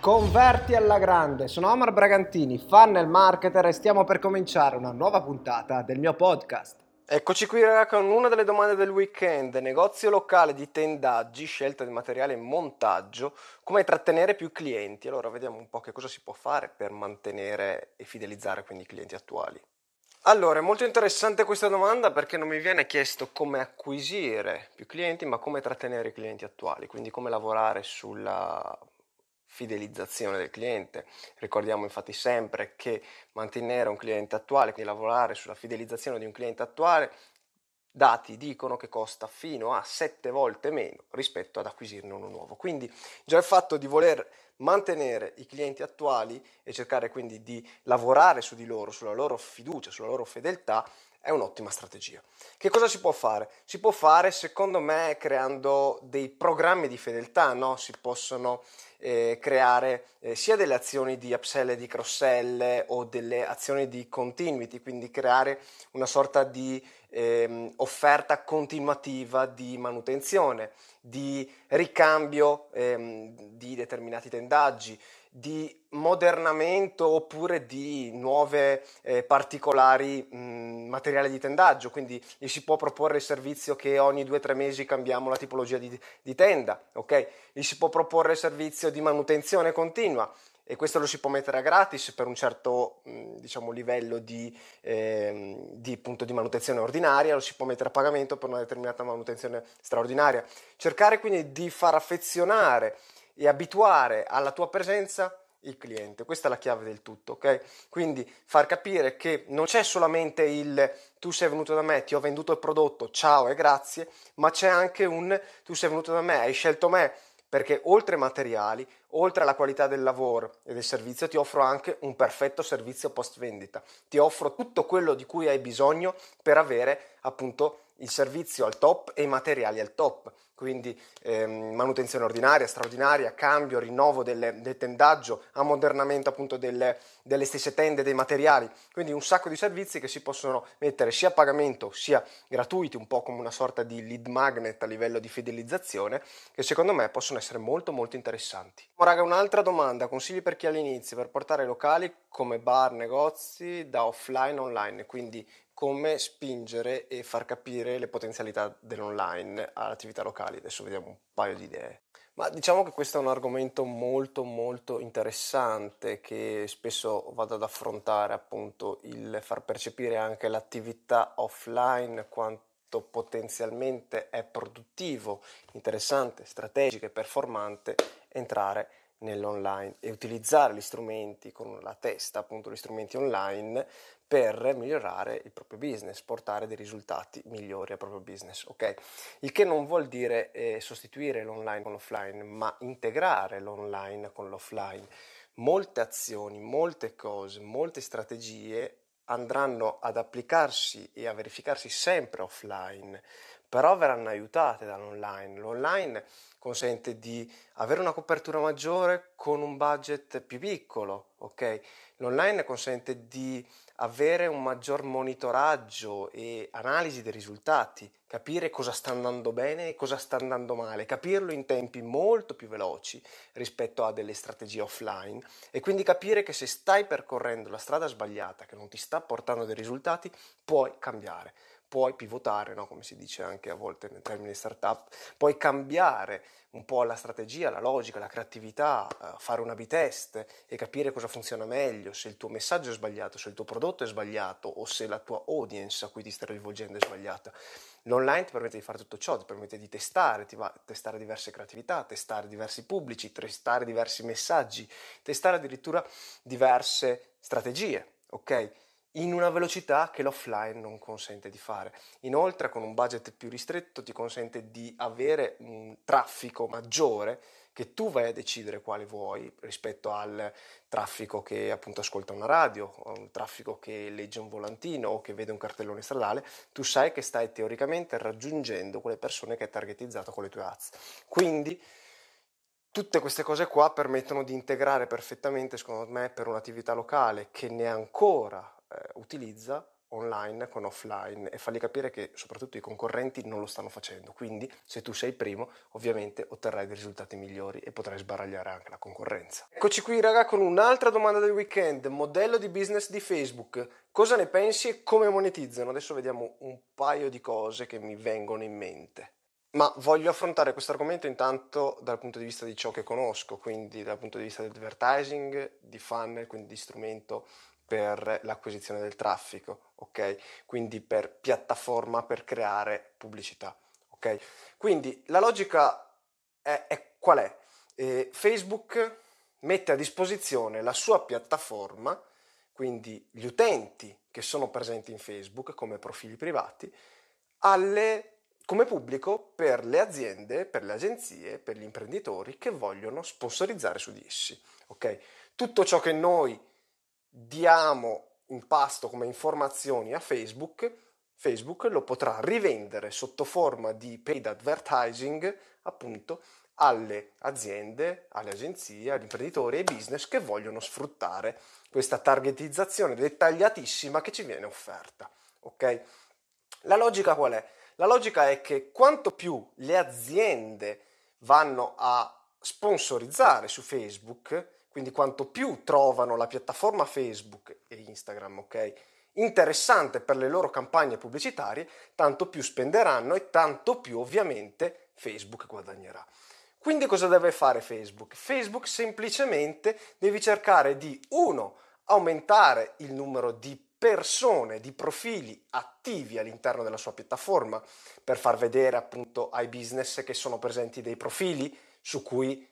Converti alla grande, sono Omar Bragantini, funnel marketer e stiamo per cominciare una nuova puntata del mio podcast. Eccoci qui con una delle domande del weekend, negozio locale di tendaggi, scelta di materiale e montaggio, come trattenere più clienti. Allora vediamo un po' che cosa si può fare per mantenere e fidelizzare quindi i clienti attuali. Allora, è molto interessante questa domanda perché non mi viene chiesto come acquisire più clienti, ma come trattenere i clienti attuali, quindi come lavorare sulla fidelizzazione del cliente. Ricordiamo infatti sempre che mantenere un cliente attuale, quindi lavorare sulla fidelizzazione di un cliente attuale, dati dicono che costa fino a 7 volte meno rispetto ad acquisirne uno nuovo. Quindi già il fatto di voler mantenere i clienti attuali e cercare quindi di lavorare su di loro, sulla loro fiducia, sulla loro fedeltà, è un'ottima strategia. Che cosa si può fare? Si può fare, secondo me, creando dei programmi di fedeltà, no? Si possono eh, creare eh, sia delle azioni di upsell e di cross-sell o delle azioni di continuity, quindi creare una sorta di eh, offerta continuativa di manutenzione, di ricambio ehm, di determinati tendaggi, di modernamento oppure di nuove eh, particolari mh, materiali di tendaggio, quindi gli si può proporre il servizio che ogni due o tre mesi cambiamo la tipologia di, di tenda, ok? Gli si può proporre il servizio di manutenzione continua, e questo lo si può mettere a gratis per un certo diciamo, livello di, eh, di, punto di manutenzione ordinaria, lo si può mettere a pagamento per una determinata manutenzione straordinaria. Cercare quindi di far affezionare e abituare alla tua presenza il cliente. Questa è la chiave del tutto, ok? Quindi far capire che non c'è solamente il tu sei venuto da me, ti ho venduto il prodotto, ciao e grazie, ma c'è anche un tu sei venuto da me, hai scelto me perché oltre ai materiali, oltre alla qualità del lavoro e del servizio, ti offro anche un perfetto servizio post vendita. Ti offro tutto quello di cui hai bisogno per avere appunto il servizio al top e i materiali al top. Quindi ehm, manutenzione ordinaria, straordinaria, cambio, rinnovo delle, del tendaggio, ammodernamento appunto delle, delle, stesse tende, dei materiali, quindi un sacco di servizi che si possono mettere sia a pagamento sia gratuiti, un po' come una sorta di lead magnet a livello di fidelizzazione, che secondo me possono essere molto molto interessanti. Oh, raga, un'altra domanda, consigli per chi all'inizio per portare locali come bar, negozi da offline online, quindi come spingere e far capire le potenzialità dell'online alle attività locali. Adesso vediamo un paio di idee. Ma diciamo che questo è un argomento molto molto interessante che spesso vado ad affrontare, appunto il far percepire anche l'attività offline quanto potenzialmente è produttivo, interessante, strategico e performante entrare nell'online e utilizzare gli strumenti con la testa, appunto gli strumenti online per migliorare il proprio business, portare dei risultati migliori al proprio business, ok? Il che non vuol dire eh, sostituire l'online con l'offline, ma integrare l'online con l'offline. Molte azioni, molte cose, molte strategie andranno ad applicarsi e a verificarsi sempre offline, però verranno aiutate dall'online. L'online consente di avere una copertura maggiore con un budget più piccolo, ok? L'online consente di avere un maggior monitoraggio e analisi dei risultati, capire cosa sta andando bene e cosa sta andando male, capirlo in tempi molto più veloci rispetto a delle strategie offline e quindi capire che se stai percorrendo la strada sbagliata, che non ti sta portando dei risultati, puoi cambiare puoi pivotare, no? come si dice anche a volte nei termini startup, puoi cambiare un po' la strategia, la logica, la creatività, eh, fare un A-B e capire cosa funziona meglio, se il tuo messaggio è sbagliato, se il tuo prodotto è sbagliato o se la tua audience a cui ti stai rivolgendo è sbagliata. L'online ti permette di fare tutto ciò, ti permette di testare, ti va, testare diverse creatività, testare diversi pubblici, testare diversi messaggi, testare addirittura diverse strategie, ok? In una velocità che l'offline non consente di fare. Inoltre con un budget più ristretto ti consente di avere un traffico maggiore che tu vai a decidere quale vuoi rispetto al traffico che appunto ascolta una radio, o un traffico che legge un volantino o che vede un cartellone stradale, tu sai che stai teoricamente raggiungendo quelle persone che hai targetizzato con le tue ads. Quindi Tutte queste cose qua permettono di integrare perfettamente, secondo me, per un'attività locale che ne ha ancora eh, utilizza online con offline e fargli capire che soprattutto i concorrenti non lo stanno facendo. Quindi se tu sei primo, ovviamente otterrai dei risultati migliori e potrai sbaragliare anche la concorrenza. Eccoci qui raga con un'altra domanda del weekend, modello di business di Facebook. Cosa ne pensi e come monetizzano? Adesso vediamo un paio di cose che mi vengono in mente. Ma voglio affrontare questo argomento intanto dal punto di vista di ciò che conosco, quindi dal punto di vista di advertising, di funnel, quindi di strumento per l'acquisizione del traffico, ok? Quindi per piattaforma per creare pubblicità, ok? Quindi la logica è, è qual è? Eh, Facebook mette a disposizione la sua piattaforma, quindi gli utenti che sono presenti in Facebook come profili privati, alle, come pubblico per le aziende, per le agenzie, per gli imprenditori che vogliono sponsorizzare su di essi. Okay? Tutto ciò che noi diamo in pasto come informazioni a Facebook, Facebook lo potrà rivendere sotto forma di paid advertising appunto alle aziende, alle agenzie, agli imprenditori e business che vogliono sfruttare questa targetizzazione dettagliatissima che ci viene offerta. Ok? La logica qual è? La logica è che quanto più le aziende vanno a sponsorizzare su Facebook, quindi quanto più trovano la piattaforma Facebook e Instagram, ok? Interessante per le loro campagne pubblicitarie, tanto più spenderanno e tanto più ovviamente Facebook guadagnerà. Quindi cosa deve fare Facebook? Facebook semplicemente deve cercare di, uno, aumentare il numero di persone, di profili attivi all'interno della sua piattaforma per far vedere appunto ai business che sono presenti dei profili su cui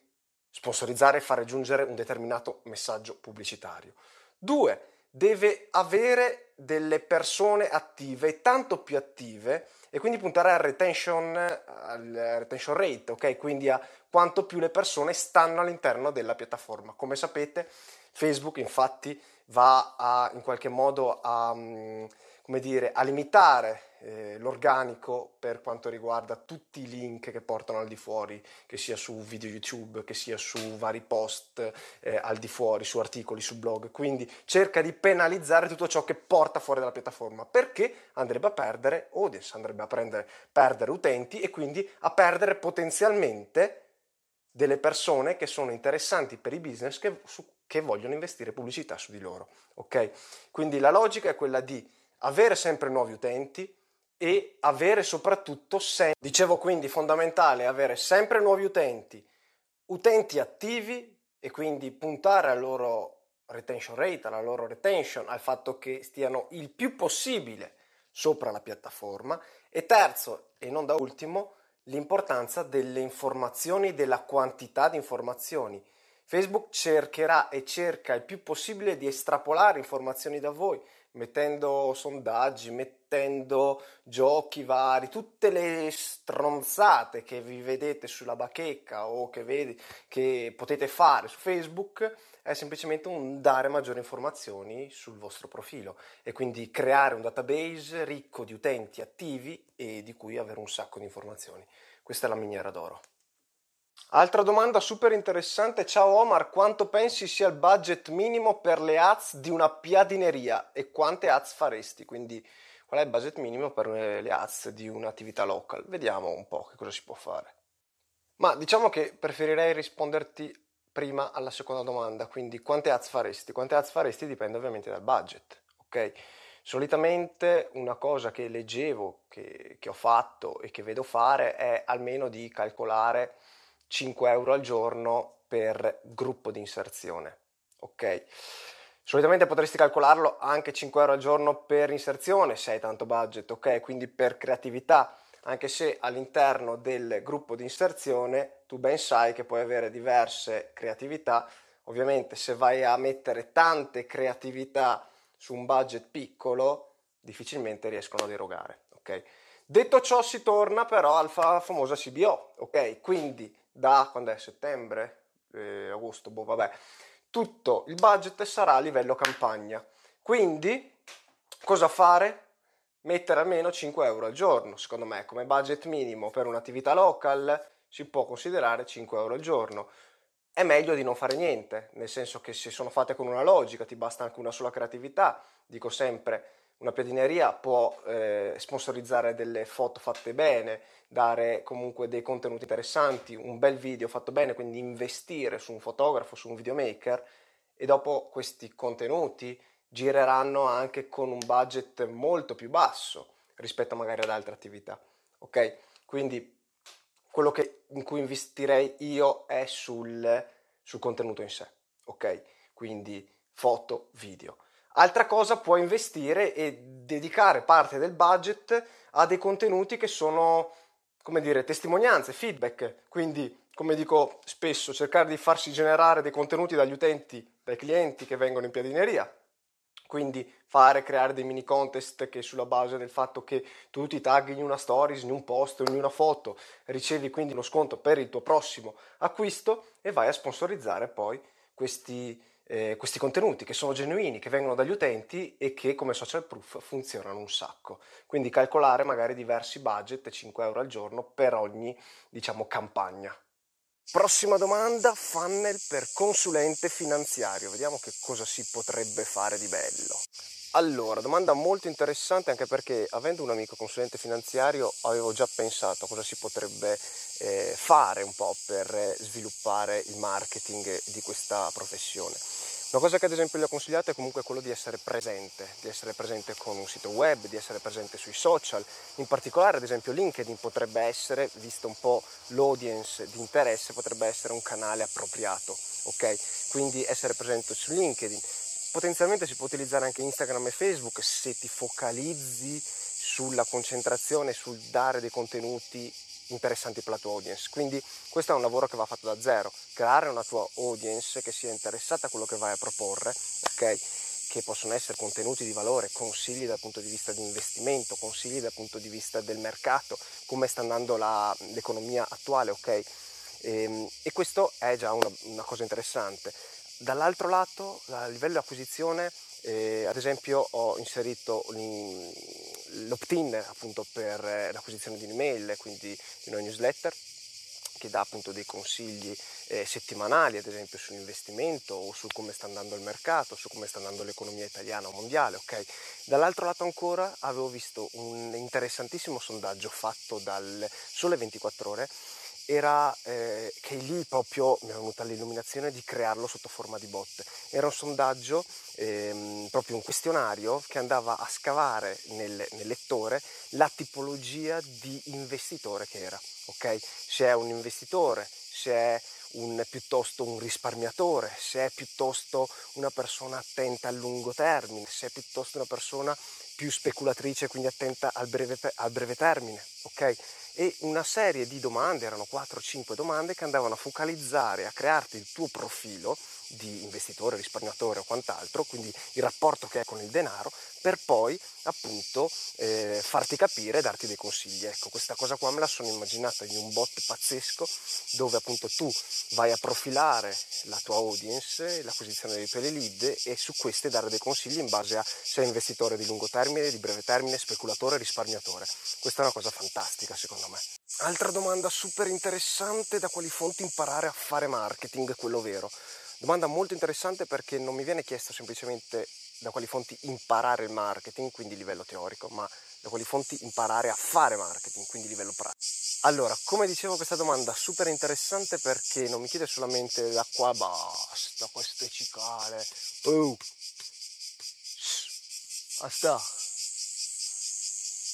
sponsorizzare e fare giungere un determinato messaggio pubblicitario. Due, deve avere delle persone attive, tanto più attive, e quindi puntare al retention, al retention rate, ok? Quindi a quanto più le persone stanno all'interno della piattaforma. Come sapete, Facebook infatti va a, in qualche modo a, mm, come dire, a limitare eh, l'organico per quanto riguarda tutti i link che portano al di fuori, che sia su video YouTube, che sia su vari post eh, al di fuori, su articoli, su blog. Quindi cerca di penalizzare tutto ciò che porta fuori dalla piattaforma perché andrebbe a perdere audience, andrebbe a prendere, perdere utenti e quindi a perdere potenzialmente delle persone che sono interessanti per i business che, su, che vogliono investire pubblicità su di loro. Ok? Quindi la logica è quella di avere sempre nuovi utenti, e avere soprattutto sempre, dicevo quindi fondamentale avere sempre nuovi utenti, utenti attivi e quindi puntare al loro retention rate, alla loro retention, al fatto che stiano il più possibile sopra la piattaforma e terzo e non da ultimo l'importanza delle informazioni, della quantità di informazioni. Facebook cercherà e cerca il più possibile di estrapolare informazioni da voi, mettendo sondaggi, mettendo giochi vari, tutte le stronzate che vi vedete sulla bacheca o che, vedi, che potete fare su Facebook è semplicemente un dare maggiori informazioni sul vostro profilo e quindi creare un database ricco di utenti attivi e di cui avere un sacco di informazioni. Questa è la miniera d'oro. Altra domanda super interessante, ciao Omar, quanto pensi sia il budget minimo per le ads di una piadineria e quante ads faresti? Quindi qual è il budget minimo per le ads di un'attività local? Vediamo un po' che cosa si può fare. Ma diciamo che preferirei risponderti prima alla seconda domanda, quindi quante ads faresti? Quante ads faresti dipende ovviamente dal budget, ok? Solitamente una cosa che leggevo, che, che ho fatto e che vedo fare è almeno di calcolare 5 euro al giorno per gruppo di inserzione. Ok? Solitamente potresti calcolarlo anche 5 euro al giorno per inserzione se hai tanto budget, ok? Quindi per creatività, anche se all'interno del gruppo di inserzione tu ben sai che puoi avere diverse creatività. Ovviamente se vai a mettere tante creatività su un budget piccolo, difficilmente riescono ad erogare, ok? Detto ciò si torna però alla famosa CBO, ok? Quindi da quando è settembre, eh, agosto, boh, vabbè, tutto il budget sarà a livello campagna. Quindi cosa fare? Mettere almeno 5 euro al giorno, secondo me, come budget minimo per un'attività local si può considerare 5 euro al giorno. È meglio di non fare niente, nel senso che se sono fatte con una logica, ti basta anche una sola creatività, dico sempre una piadineria può eh, sponsorizzare delle foto fatte bene, dare comunque dei contenuti interessanti, un bel video fatto bene, quindi investire su un fotografo, su un videomaker e dopo questi contenuti gireranno anche con un budget molto più basso rispetto magari ad altre attività. Ok? Quindi quello che, in cui investirei io è sul, sul contenuto in sé. Ok? Quindi foto, video. Altra cosa, puoi investire e dedicare parte del budget a dei contenuti che sono, come dire, testimonianze, feedback. Quindi, come dico spesso, cercare di farsi generare dei contenuti dagli utenti, dai clienti che vengono in piadineria quindi fare, creare dei mini contest che sulla base del fatto che tu ti tagli in una stories, in un post, in una foto, ricevi quindi uno sconto per il tuo prossimo acquisto e vai a sponsorizzare poi questi, eh, questi contenuti che sono genuini, che vengono dagli utenti e che come social proof funzionano un sacco. Quindi calcolare magari diversi budget, 5 euro al giorno per ogni diciamo campagna. Prossima domanda, funnel per consulente finanziario. Vediamo che cosa si potrebbe fare di bello. Allora, domanda molto interessante anche perché avendo un amico consulente finanziario avevo già pensato cosa si potrebbe eh, fare un po' per sviluppare il marketing di questa professione. Una cosa che ad esempio gli ho consigliato è comunque quello di essere presente, di essere presente con un sito web, di essere presente sui social, in particolare ad esempio LinkedIn potrebbe essere, visto un po' l'audience di interesse, potrebbe essere un canale appropriato, ok? Quindi essere presente su LinkedIn. Potenzialmente si può utilizzare anche Instagram e Facebook se ti focalizzi sulla concentrazione, sul dare dei contenuti interessanti per la tua audience. Quindi questo è un lavoro che va fatto da zero, creare una tua audience che sia interessata a quello che vai a proporre, ok? Che possono essere contenuti di valore, consigli dal punto di vista di investimento, consigli dal punto di vista del mercato, come sta andando la, l'economia attuale, ok? E, ehm, e questo è già una, una cosa interessante. Dall'altro lato, a livello acquisizione, eh, ad esempio ho inserito l'opt-in appunto per eh, l'acquisizione di un'email, quindi di una newsletter che dà appunto dei consigli eh, settimanali, ad esempio sull'investimento o su come sta andando il mercato, su come sta andando l'economia italiana o mondiale, ok? Dall'altro lato ancora avevo visto un interessantissimo sondaggio fatto dal Sole 24 Ore era eh, che lì proprio mi è venuta l'illuminazione di crearlo sotto forma di bot. Era un sondaggio, ehm, proprio un questionario che andava a scavare nel, nel, lettore la tipologia di investitore che era. Okay? Se è un investitore, se è un, piuttosto un risparmiatore, se è piuttosto una persona attenta al lungo termine, se è piuttosto una persona più speculatrice, quindi attenta al breve, al breve termine. Okay? e una serie di domande, erano 4-5 domande che andavano a focalizzare, a crearti il tuo profilo di investitore, risparmiatore o quant'altro, quindi il rapporto che hai con il denaro, per poi appunto eh, farti capire e darti dei consigli. Ecco, questa cosa qua me la sono immaginata in un bot pazzesco dove appunto tu vai a profilare la tua audience, l'acquisizione dei tuoi lead e su queste dare dei consigli in base a se è investitore di lungo termine, di breve termine, speculatore, risparmiatore. Questa è una cosa fantastica secondo me. Altra domanda super interessante, da quali fonti imparare a fare marketing, quello vero? Domanda molto interessante perché non mi viene chiesto semplicemente da quali fonti imparare il marketing, quindi livello teorico, ma da quali fonti imparare a fare marketing, quindi livello pratico. Allora, come dicevo, questa domanda super interessante perché non mi chiede solamente da qua basta, questo è cicale. Oh. Basta.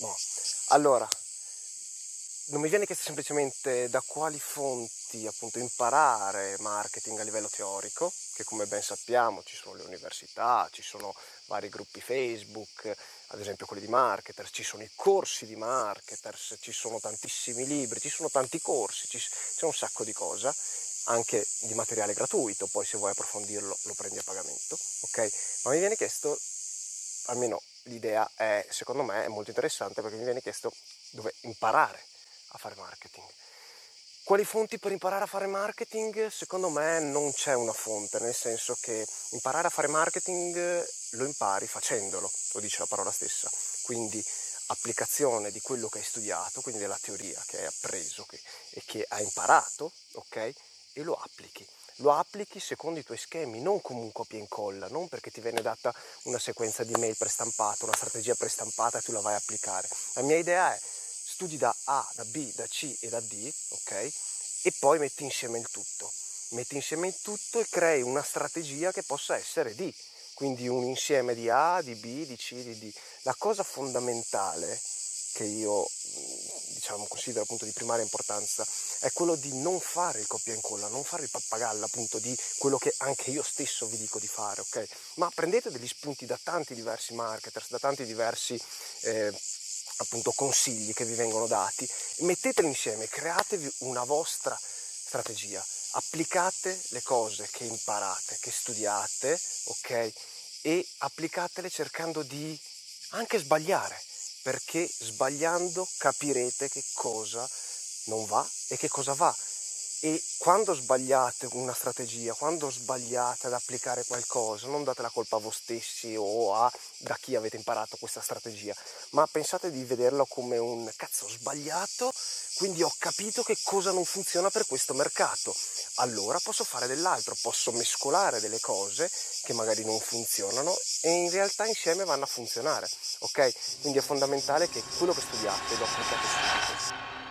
No. Allora, non mi viene chiesto semplicemente da quali fonti appunto imparare marketing a livello teorico, che come ben sappiamo ci sono le università, ci sono vari gruppi Facebook, ad esempio quelli di marketers, ci sono i corsi di marketers, ci sono tantissimi libri, ci sono tanti corsi, c'è un sacco di cose, anche di materiale gratuito, poi se vuoi approfondirlo lo prendi a pagamento, ok? Ma mi viene chiesto, almeno l'idea è, secondo me, è molto interessante perché mi viene chiesto dove imparare a fare marketing. Quali fonti per imparare a fare marketing? Secondo me non c'è una fonte, nel senso che imparare a fare marketing lo impari facendolo, lo dice la parola stessa. Quindi applicazione di quello che hai studiato, quindi della teoria che hai appreso che, e che hai imparato, ok? E lo applichi. lo applichi secondo i tuoi schemi, non come un copia e incolla, non perché ti viene data una sequenza di mail prestampata, una strategia prestampata e tu la vai a applicare. La mia idea è studi da A, da B, da C e da D, ok? E poi metti insieme il tutto. Metti insieme il tutto e crei una strategia che possa essere D, quindi un insieme di A, di B, di C, di D. La cosa fondamentale che io diciamo, considero appunto di primaria importanza è quello di non fare il copia e incolla, non fare il pappagallo appunto di quello che anche io stesso vi dico di fare, ok? Ma prendete degli spunti da tanti diversi marketers, da tanti diversi eh, appunto consigli che vi vengono dati, metteteli insieme, createvi una vostra strategia, applicate le cose che imparate, che studiate, ok? E applicatele cercando di anche sbagliare perché sbagliando capirete che cosa non va e che cosa va. E quando sbagliate una strategia, quando sbagliate ad applicare qualcosa, non date la colpa a voi stessi o a da chi avete imparato questa strategia, ma pensate di vederla come un cazzo sbagliato, quindi ho capito che cosa non funziona per questo mercato. Allora posso fare dell'altro, posso mescolare delle cose che magari non funzionano e in realtà insieme vanno a funzionare, ok? Quindi è fondamentale che quello che studiate lo applicate subito.